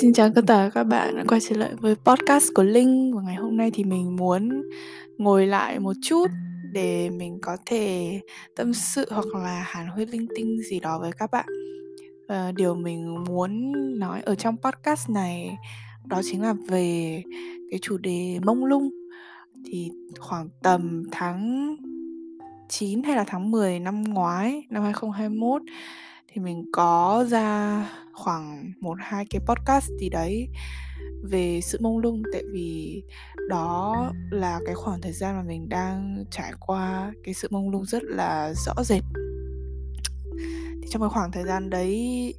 Xin chào tất cả các bạn đã quay trở lại với podcast của Linh và ngày hôm nay thì mình muốn ngồi lại một chút để mình có thể tâm sự hoặc là hàn huyết linh tinh gì đó với các bạn. Và điều mình muốn nói ở trong podcast này đó chính là về cái chủ đề mông lung. Thì khoảng tầm tháng 9 hay là tháng 10 năm ngoái, năm 2021 thì mình có ra khoảng một, hai cái podcast gì đấy về sự mông lung. Tại vì đó là cái khoảng thời gian mà mình đang trải qua cái sự mông lung rất là rõ rệt. Thì trong cái khoảng thời gian đấy,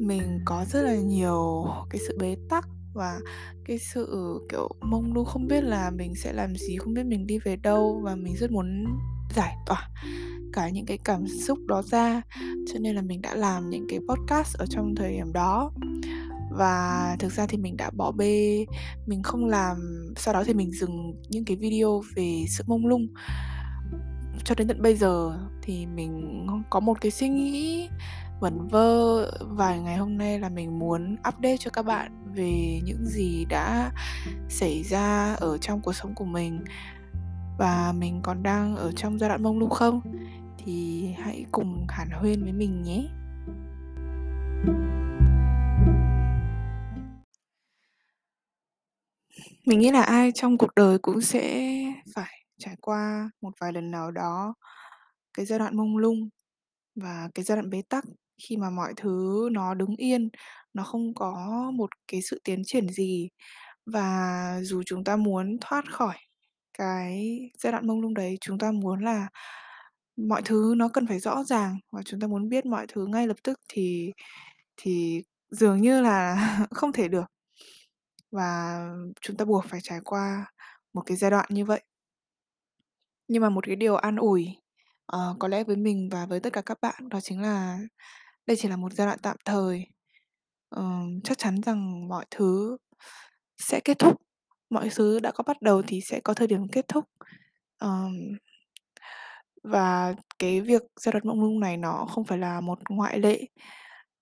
mình có rất là nhiều cái sự bế tắc và cái sự, kiểu, mông lung không biết là mình sẽ làm gì, không biết mình đi về đâu và mình rất muốn giải tỏa cả những cái cảm xúc đó ra. Cho nên là mình đã làm những cái podcast ở trong thời điểm đó. Và thực ra thì mình đã bỏ bê, mình không làm, sau đó thì mình dừng những cái video về sự mông lung. Cho đến tận bây giờ thì mình có một cái suy nghĩ vẩn vơ vài ngày hôm nay là mình muốn update cho các bạn về những gì đã xảy ra ở trong cuộc sống của mình và mình còn đang ở trong giai đoạn mông lung không? Thì hãy cùng hàn huyên với mình nhé. Mình nghĩ là ai trong cuộc đời cũng sẽ phải trải qua một vài lần nào đó cái giai đoạn mông lung và cái giai đoạn bế tắc khi mà mọi thứ nó đứng yên, nó không có một cái sự tiến triển gì. Và dù chúng ta muốn thoát khỏi cái giai đoạn mông lung đấy chúng ta muốn là mọi thứ nó cần phải rõ ràng và chúng ta muốn biết mọi thứ ngay lập tức thì thì dường như là không thể được. Và chúng ta buộc phải trải qua một cái giai đoạn như vậy. Nhưng mà một cái điều an ủi uh, có lẽ với mình và với tất cả các bạn đó chính là đây chỉ là một giai đoạn tạm thời. Uh, chắc chắn rằng mọi thứ sẽ kết thúc mọi thứ đã có bắt đầu thì sẽ có thời điểm kết thúc. Um, và cái việc giai đoạn mông lung này nó không phải là một ngoại lệ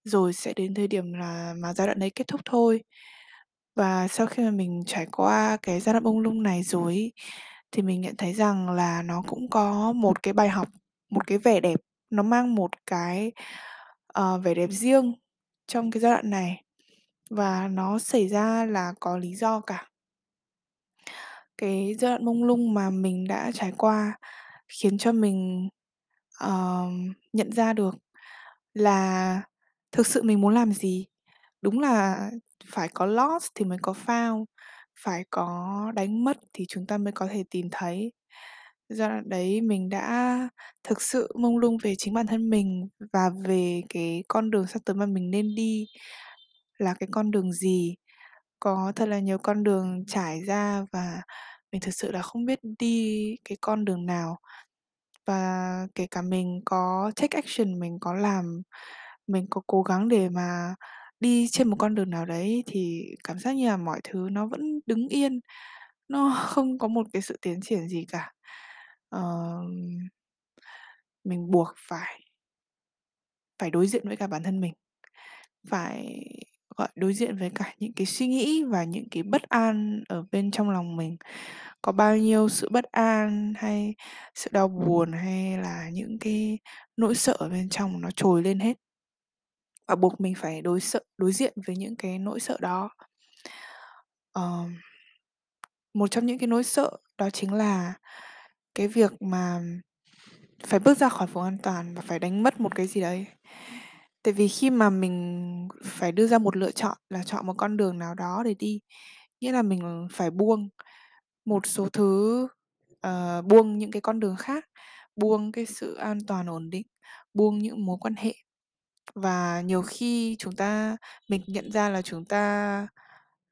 rồi sẽ đến thời điểm là mà giai đoạn đấy kết thúc thôi. Và sau khi mà mình trải qua cái giai đoạn mông lung này rồi thì mình nhận thấy rằng là nó cũng có một cái bài học một cái vẻ đẹp nó mang một cái uh, vẻ đẹp riêng trong cái giai đoạn này. Và nó xảy ra là có lý do cả cái giai đoạn mông lung mà mình đã trải qua khiến cho mình uh, nhận ra được là thực sự mình muốn làm gì. Đúng là phải có lost thì mới có found phải có đánh mất thì chúng ta mới có thể tìm thấy. Giai đoạn đấy mình đã thực sự mông lung về chính bản thân mình và về cái con đường sắp tới mà mình nên đi là cái con đường gì có thật là nhiều con đường trải ra và mình thực sự là không biết đi cái con đường nào. Và kể cả mình có take action mình có làm mình có cố gắng để mà đi trên một con đường nào đấy thì cảm giác như là mọi thứ nó vẫn đứng yên nó không có một cái sự tiến triển gì cả. Ờ, mình buộc phải phải đối diện với cả bản thân mình phải gọi đối diện với cả những cái suy nghĩ và những cái bất an ở bên trong lòng mình. Có bao nhiêu sự bất an hay sự đau buồn hay là những cái nỗi sợ ở bên trong nó trồi lên hết. Và buộc mình phải đối sợ đối diện với những cái nỗi sợ đó. Uh, một trong những cái nỗi sợ đó chính là cái việc mà phải bước ra khỏi vùng an toàn và phải đánh mất một cái gì đấy tại vì khi mà mình phải đưa ra một lựa chọn là chọn một con đường nào đó để đi nghĩa là mình phải buông một số thứ uh, buông những cái con đường khác buông cái sự an toàn ổn định buông những mối quan hệ. Và nhiều khi chúng ta mình nhận ra là chúng ta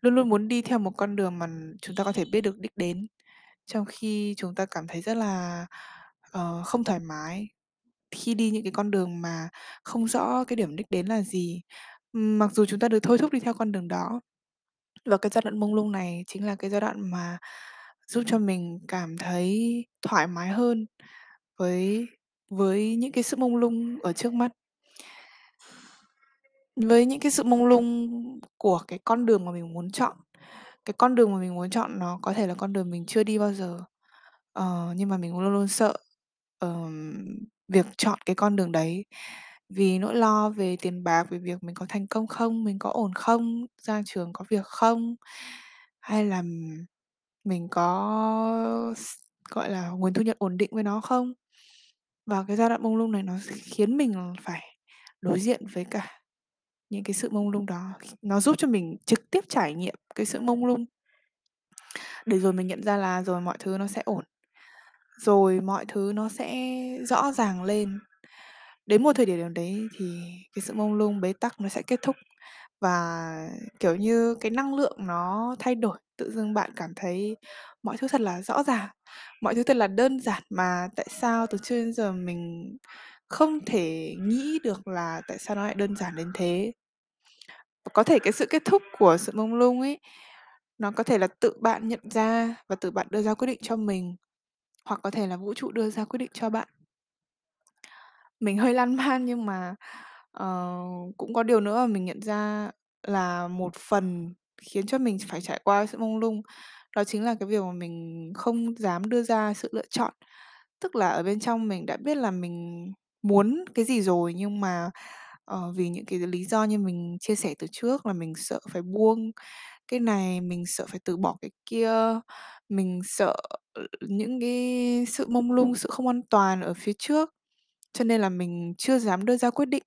luôn luôn muốn đi theo một con đường mà chúng ta có thể biết được đích đến trong khi chúng ta cảm thấy rất là uh, không thoải mái khi đi những cái con đường mà không rõ cái điểm đích đến là gì. Mặc dù chúng ta được thôi thúc đi theo con đường đó. Và cái giai đoạn mông lung này chính là cái giai đoạn mà giúp cho mình cảm thấy thoải mái hơn với với những cái sự mông lung ở trước mắt. Với những cái sự mông lung của cái con đường mà mình muốn chọn. Cái con đường mà mình muốn chọn nó có thể là con đường mình chưa đi bao giờ, ờ, nhưng mà mình luôn luôn sợ, ờm, việc chọn cái con đường đấy. Vì nỗi lo về tiền bạc, về việc mình có thành công không, mình có ổn không, ra trường có việc không, hay là mình có s gọi là, nguồn thu nhập ổn định với nó không. Và cái giai đoạn mông lung này nó khiến mình phải đối diện với cả những cái sự mông lung đó, nó giúp cho mình trực tiếp trải nghiệm cái sự mông lung. Để rồi mình nhận ra là rồi mọi thứ nó sẽ ổn, rồi mọi thứ nó sẽ rõ ràng lên. Đến một thời điểm nào đấy thì cái sự mông lung, bế tắc nó sẽ kết thúc và, kiểu như, cái năng lượng nó thay đổi, tự dưng bạn cảm thấy mọi thứ thật là rõ ràng, mọi thứ thật là đơn giản mà tại sao từ trước đến giờ mình không thể nghĩ được là tại sao nó lại đơn giản đến thế. Và có thể cái sự kết thúc của sự mông lung ấy, nó có thể là tự bạn nhận ra và tự bạn đưa ra quyết định cho mình, hoặc có thể là vũ trụ đưa ra quyết định cho bạn. Mình hơi lan man nhưng mà, ờ, cũng có điều nữa mà mình nhận ra là một phần khiến cho mình phải trải qua sự mông lung, đó chính là cái việc mà mình không dám đưa ra sự lựa chọn. Tức là ở bên trong mình đã biết là mình muốn cái gì rồi nhưng mà, ờ, vì những cái lý do như mình chia sẻ từ trước là mình sợ phải buông cái này, mình sợ phải từ bỏ cái kia, mình sợ, ờ, những cái sự mông lung, sự không an toàn ở phía trước, cho nên là mình chưa dám đưa ra quyết định.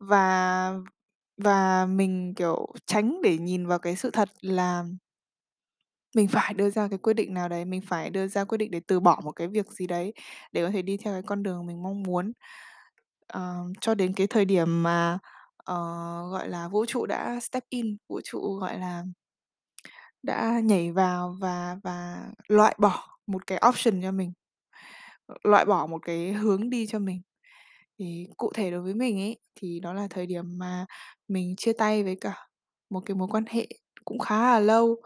Và và mình, kiểu, tránh để nhìn vào cái sự thật là mình phải đưa ra cái quyết định nào đấy, mình phải đưa ra quyết định để từ bỏ một cái việc gì đấy để có thể đi theo cái con đường mình mong muốn. Ờ, cho đến cái thời điểm mà, ờ, gọi là, vũ trụ đã step in, vũ trụ, gọi là đã nhảy vào và và loại bỏ một cái option cho mình, loại bỏ một cái hướng đi cho mình. Thì cụ thể đối với mình ấy, thì đó là thời điểm mà mình chia tay với cả một cái mối quan hệ cũng khá là lâu.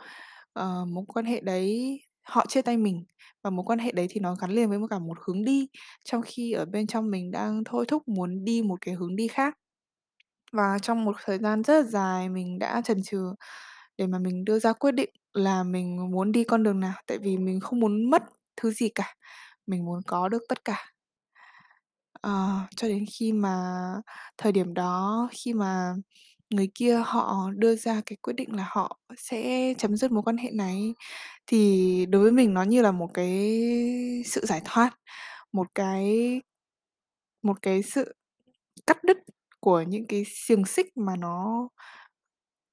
Ờ, mối quan hệ đấy họ chia tay mình và mối quan hệ đấy thì nó gắn liền với một cả một hướng đi, trong khi ở bên trong mình đang thôi thúc muốn đi một cái hướng đi khác. Và trong một thời gian rất là dài mình đã chần chừ để mà mình đưa ra quyết định là mình muốn đi con đường nào, tại vì mình không muốn mất thứ gì cả, mình muốn có được tất cả. Ờ, cho đến khi mà thời điểm đó, khi mà người kia họ đưa ra cái quyết định là họ sẽ chấm dứt mối quan hệ này, thì đối với mình nó như là một cái sự giải thoát, một cái một cái sự cắt đứt của những cái xiềng xích mà nó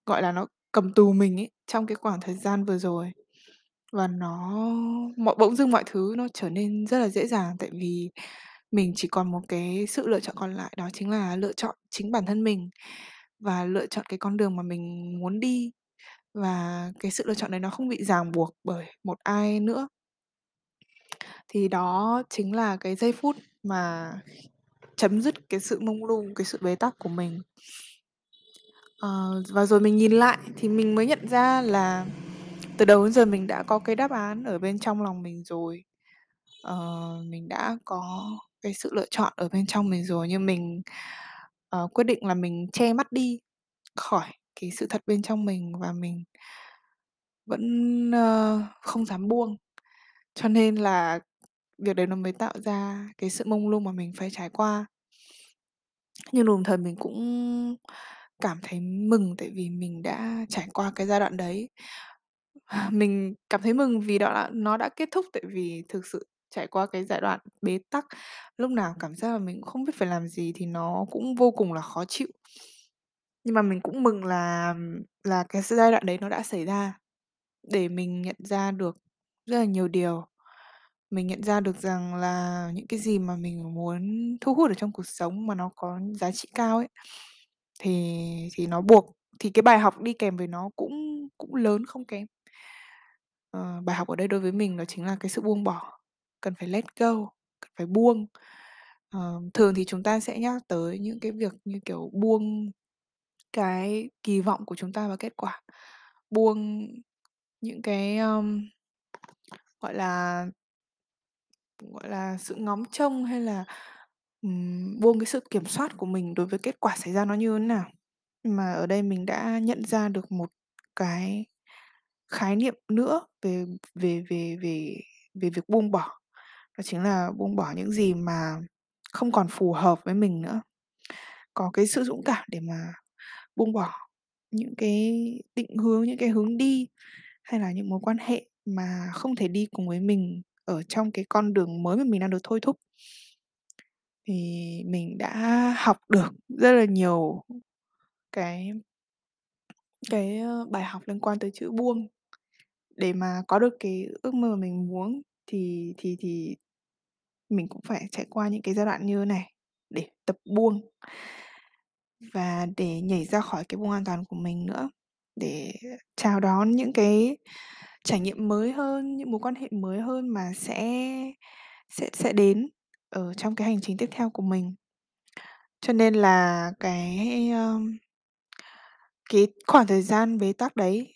gọi là, nó cầm tù mình ấy, trong cái khoảng thời gian vừa rồi. Và nó mọi bỗng dưng mọi thứ nó trở nên rất là dễ dàng, tại vì mình chỉ còn một cái sự lựa chọn còn lại, đó chính là lựa chọn chính bản thân mình và lựa chọn cái con đường mà mình muốn đi. Và cái sự lựa chọn đấy nó không bị ràng buộc bởi một ai nữa. Thì đó chính là cái giây phút mà chấm dứt cái sự mông lung, cái sự bế tắc của mình. Ờ, và rồi mình nhìn lại thì mình mới nhận ra là từ đầu đến giờ mình đã có cái đáp án ở bên trong lòng mình rồi. Ờ, mình đã có cái sự lựa chọn ở bên trong mình rồi, nhưng mình, ờ, quyết định là mình che mắt đi khỏi cái sự thật bên trong mình và mình vẫn, ơ, không dám buông. Cho nên là việc đấy nó mới tạo ra cái sự mông lung mà mình phải trải qua. Nhưng đồng thời mình cũng cảm thấy mừng tại vì mình đã trải qua cái giai đoạn đấy. À, mình cảm thấy mừng vì đó đã nó đã kết thúc tại vì thực sự trải qua cái giai đoạn bế tắc, lúc nào cảm giác là mình cũng không biết phải làm gì thì nó cũng vô cùng là khó chịu. Nhưng mà mình cũng mừng là là cái giai đoạn đấy nó đã xảy ra để mình nhận ra được rất là nhiều điều. Mình nhận ra được rằng là những cái gì mà mình muốn thu hút ở trong cuộc sống mà nó có giá trị cao ấy, thì thì nó buộc thì cái bài học đi kèm với nó cũng cũng lớn không kém. Ờ, bài học ở đây đối với mình đó chính là cái sự buông bỏ, cần phải let go, cần phải buông. Ờ, thường thì chúng ta sẽ nhắc tới những cái việc như kiểu buông cái kỳ vọng của chúng ta vào kết quả, buông những cái, ờm, gọi là gọi là, sự ngóng trông hay là, ừm, buông cái sự kiểm soát của mình đối với kết quả xảy ra nó như thế nào. Mà ở đây mình đã nhận ra được một cái khái niệm nữa về về về về về việc buông bỏ, đó chính là buông bỏ những gì mà không còn phù hợp với mình nữa. Có cái sự dũng cảm để mà buông bỏ những cái định hướng, những cái hướng đi, hay là những mối quan hệ mà không thể đi cùng với mình ở trong cái con đường mới mà mình đang được thôi thúc. Thì mình đã học được rất là nhiều cái cái, ơ, bài học liên quan tới chữ buông. Để mà có được cái ước mơ mà mình muốn thì thì thì mình cũng phải trải qua những cái giai đoạn như này để tập buông. Và để nhảy ra khỏi cái vùng an toàn của mình nữa, để chào đón những cái trải nghiệm mới hơn, những mối quan hệ mới hơn mà sẽ sẽ sẽ đến ở trong cái hành trình tiếp theo của mình. Cho nên là cái, ơ cái khoảng thời gian bế tắc đấy,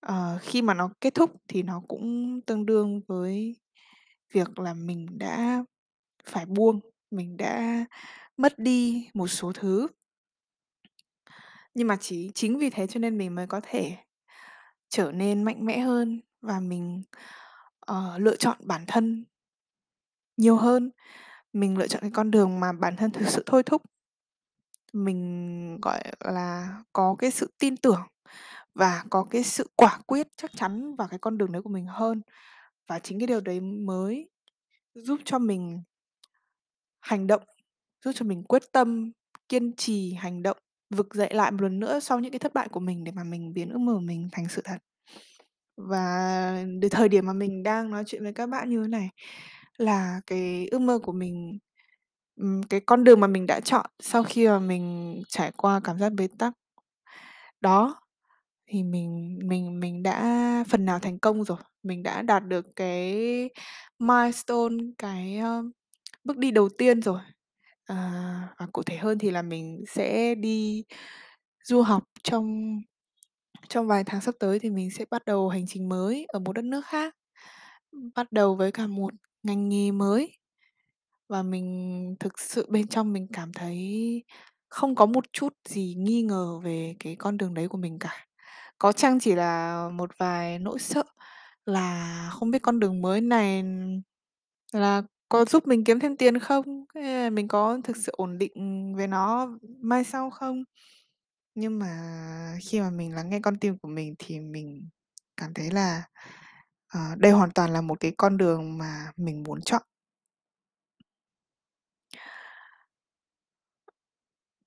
ờ, khi mà nó kết thúc thì nó cũng tương đương với việc là mình đã phải buông, mình đã mất đi một số thứ. Nhưng mà chỉ chính vì thế cho nên mình mới có thể trở nên mạnh mẽ hơn và mình, ờ, lựa chọn bản thân nhiều hơn. Mình lựa chọn cái con đường mà bản thân thực sự thôi thúc. Mình, gọi là, có cái sự tin tưởng và có cái sự quả quyết, chắc chắn vào cái con đường đấy của mình hơn. Và chính cái điều đấy mới giúp cho mình hành động, giúp cho mình quyết tâm, kiên trì hành động, vực dậy lại một lần nữa sau những cái thất bại của mình để mà mình biến ước mơ của mình thành sự thật. Và đến thời điểm mà mình đang nói chuyện với các bạn như thế này là cái ước mơ của mình, ừm, cái con đường mà mình đã chọn sau khi mà mình trải qua cảm giác bế tắc. Đó, thì mình mình mình đã phần nào thành công rồi, mình đã đạt được cái milestone, cái, ơ, bước đi đầu tiên rồi. À, và cụ thể hơn thì là mình sẽ đi du học trong trong vài tháng sắp tới thì mình sẽ bắt đầu hành trình mới ở một đất nước khác, bắt đầu với cả một ngành nghề mới. Và mình thực sự bên trong mình cảm thấy không có một chút gì nghi ngờ về cái con đường đấy của mình cả. Có chăng chỉ là một vài nỗi sợ là không biết con đường mới này là có giúp mình kiếm thêm tiền không? Hay là mình có thực sự ổn định về nó mai sau không? Nhưng mà khi mà mình lắng nghe con tim của mình thì mình cảm thấy là, à, đây hoàn toàn là một cái con đường mà mình muốn chọn.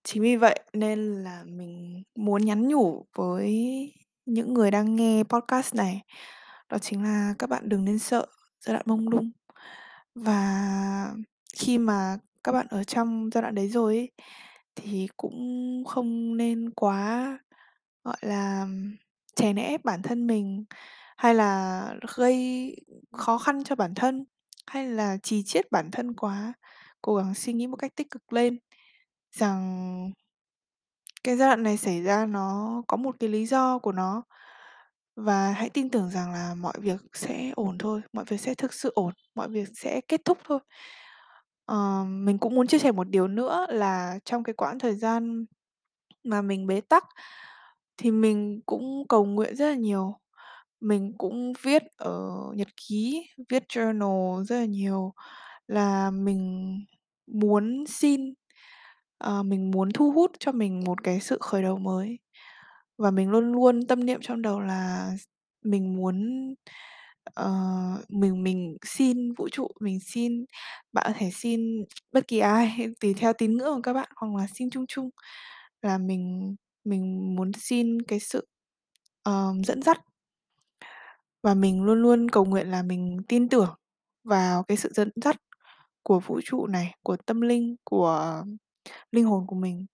Chính vì vậy nên là mình muốn nhắn nhủ với những người đang nghe podcast này, đó chính là các bạn đừng nên sợ giai đoạn mông lung. Và khi mà các bạn ở trong giai đoạn đấy rồi ấy, thì cũng không nên quá, gọi là, chèn ép bản thân mình, hay là gây khó khăn cho bản thân, hay là trì chiết bản thân quá. Cố gắng suy nghĩ một cách tích cực lên rằng cái giai đoạn này xảy ra nó có một cái lý do của nó. Và hãy tin tưởng rằng là mọi việc sẽ ổn thôi, mọi việc sẽ thực sự ổn, mọi việc sẽ kết thúc thôi. Ờ, mình cũng muốn chia sẻ một điều nữa là trong cái quãng thời gian mà mình bế tắc thì mình cũng cầu nguyện rất là nhiều. Mình cũng viết ở nhật ký, viết journal rất là nhiều là mình muốn xin, ờ, mình muốn thu hút cho mình một cái sự khởi đầu mới. Và mình luôn luôn tâm niệm trong đầu là s mình muốn, ờ, mình mình xin vũ trụ, mình xin bạn có thể xin bất kỳ ai tùy theo tín ngưỡng của các bạn, hoặc là xin chung chung là mình mình muốn xin cái sự, ờ, dẫn dắt. Và mình luôn luôn cầu nguyện là mình tin tưởng vào cái sự dẫn dắt của vũ trụ này, của tâm linh, của linh hồn của mình.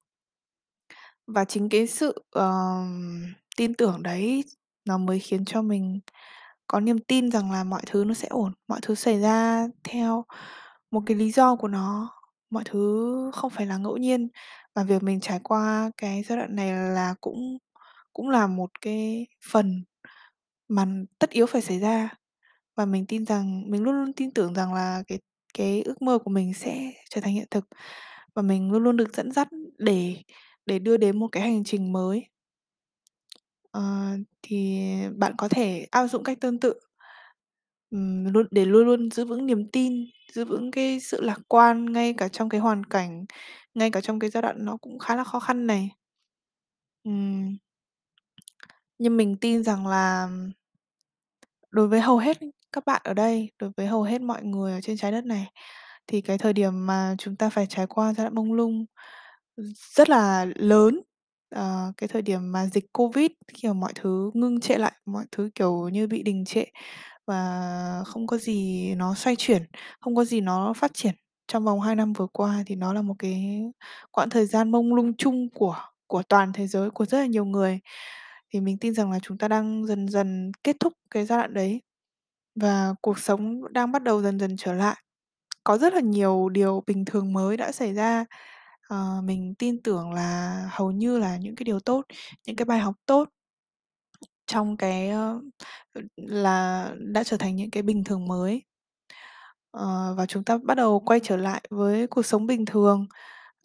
Và chính cái sự, ờm, tin tưởng đấy nó mới khiến cho mình có niềm tin rằng là mọi thứ nó sẽ ổn, mọi thứ xảy ra theo một cái lý do của nó, mọi thứ không phải là ngẫu nhiên. Và việc mình trải qua cái giai đoạn này là cũng cũng là một cái phần mà tất yếu phải xảy ra. Và mình tin rằng mình luôn luôn tin tưởng rằng là cái cái ước mơ của mình sẽ trở thành hiện thực. Và mình luôn luôn được dẫn dắt để để đưa đến một cái hành trình mới. Ờ, thì bạn có thể áp dụng cách tương tự. Ừm, luôn để luôn luôn giữ vững niềm tin, giữ vững cái sự lạc quan ngay cả trong cái hoàn cảnh, ngay cả trong cái giai đoạn nó cũng khá là khó khăn này. Ừm. Nhưng mình tin rằng là đối với hầu hết các bạn ở đây, đối với hầu hết mọi người ở trên trái đất này, thì cái thời điểm mà chúng ta phải trải qua giai đoạn mông lung, rất là lớn, ờ, cái thời điểm mà dịch Covid khi mà mọi thứ ngưng trệ lại, mọi thứ, kiểu như, bị đình trệ và không có gì nó xoay chuyển, không có gì nó phát triển trong vòng 2 năm vừa qua thì nó là một cái quãng thời gian mông lung chung của của toàn thế giới, của rất là nhiều người. Thì mình tin rằng là chúng ta đang dần dần kết thúc cái giai đoạn đấy và cuộc sống đang bắt đầu dần dần trở lại. Có rất là nhiều điều bình thường mới đã xảy ra. Ờ, mình tin tưởng là hầu như là những cái điều tốt, những cái bài học tốt trong cái, ơ, là đã trở thành những cái bình thường mới. Ờ, và chúng ta bắt đầu quay trở lại với cuộc sống bình thường,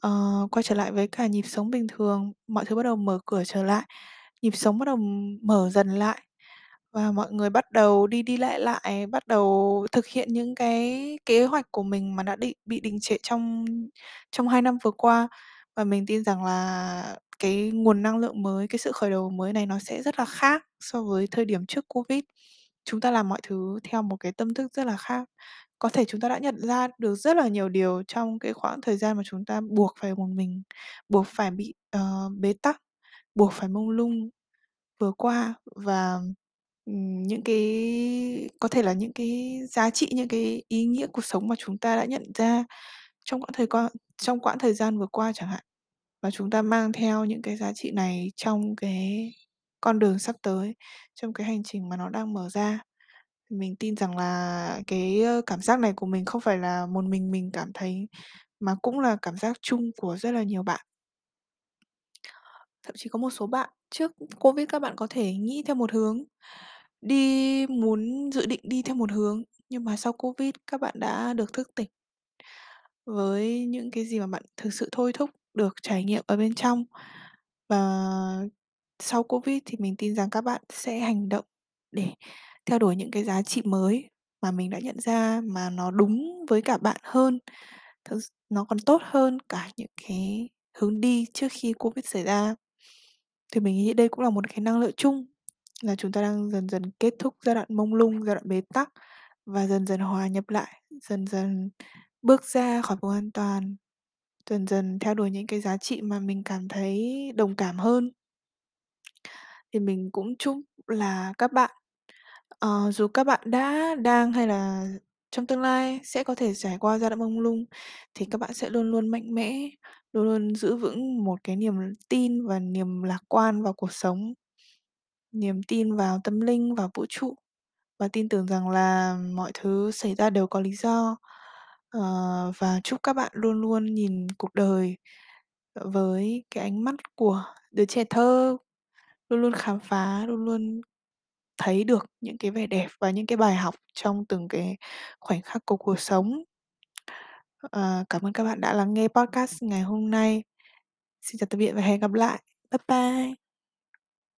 ờ, quay trở lại với cả nhịp sống bình thường, mọi thứ bắt đầu mở cửa trở lại, nhịp sống bắt đầu mở dần lại và mọi người bắt đầu đi đi lại lại, bắt đầu thực hiện những cái kế hoạch của mình mà đã định bị đình trệ trong trong 2 năm vừa qua. Và mình tin rằng là cái nguồn năng lượng mới, cái sự khởi đầu mới này nó sẽ rất là khác so với thời điểm trước Covid. Chúng ta làm mọi thứ theo một cái tâm thức rất là khác. Có thể chúng ta đã nhận ra được rất là nhiều điều trong cái khoảng thời gian mà chúng ta buộc phải một mình, buộc phải bị, ờ, bế tắc, buộc phải mông lung vừa qua và, ừm, những cái có thể là những cái giá trị, những cái ý nghĩa cuộc sống mà chúng ta đã nhận ra trong quãng thời qua trong quãng thời gian vừa qua chẳng hạn. Và chúng ta mang theo những cái giá trị này trong cái con đường sắp tới, trong cái hành trình mà nó đang mở ra. Mình tin rằng là cái, ơ, cảm giác này của mình không phải là một mình mình cảm thấy, mà cũng là cảm giác chung của rất là nhiều bạn. Thậm chí có một số bạn trước Covid các bạn có thể nghĩ theo một hướng, đi muốn dự định đi theo một hướng, nhưng mà sau Covid các bạn đã được thức tỉnh với những cái gì mà bạn thực sự thôi thúc được trải nghiệm ở bên trong. Và sau Covid thì mình tin rằng các bạn sẽ hành động để theo đuổi những cái giá trị mới mà mình đã nhận ra mà nó đúng với cả bạn hơn, thực s nó còn tốt hơn cả những cái hướng đi trước khi Covid xảy ra. Thì mình nghĩ đây cũng là một cái năng lượng chung, là chúng ta đang dần dần kết thúc giai đoạn mông lung, giai đoạn bế tắc và dần dần hòa nhập lại, dần dần bước ra khỏi vùng an toàn, dần dần theo đuổi những cái giá trị mà mình cảm thấy đồng cảm hơn. Thì mình cũng chúc là các bạn, ờ, dù các bạn đã, đang hay là trong tương lai sẽ có thể trải qua giai đoạn mông lung, thì các bạn sẽ luôn luôn mạnh mẽ, luôn luôn giữ vững một cái niềm tin và niềm lạc quan vào cuộc sống, niềm tin vào tâm linh, vào vũ trụ và tin tưởng rằng là mọi thứ xảy ra đều có lý do. Ờ, và chúc các bạn luôn luôn nhìn cuộc đời, với cái ánh mắt của đứa trẻ thơ, luôn luôn khám phá, luôn luôn thấy được những cái vẻ đẹp và những cái bài học trong từng cái khoảnh khắc của cuộc sống. Ờ, cảm ơn các bạn đã lắng nghe podcast ngày hôm nay. Xin chào tạm biệt và hẹn gặp lại. Bye bye.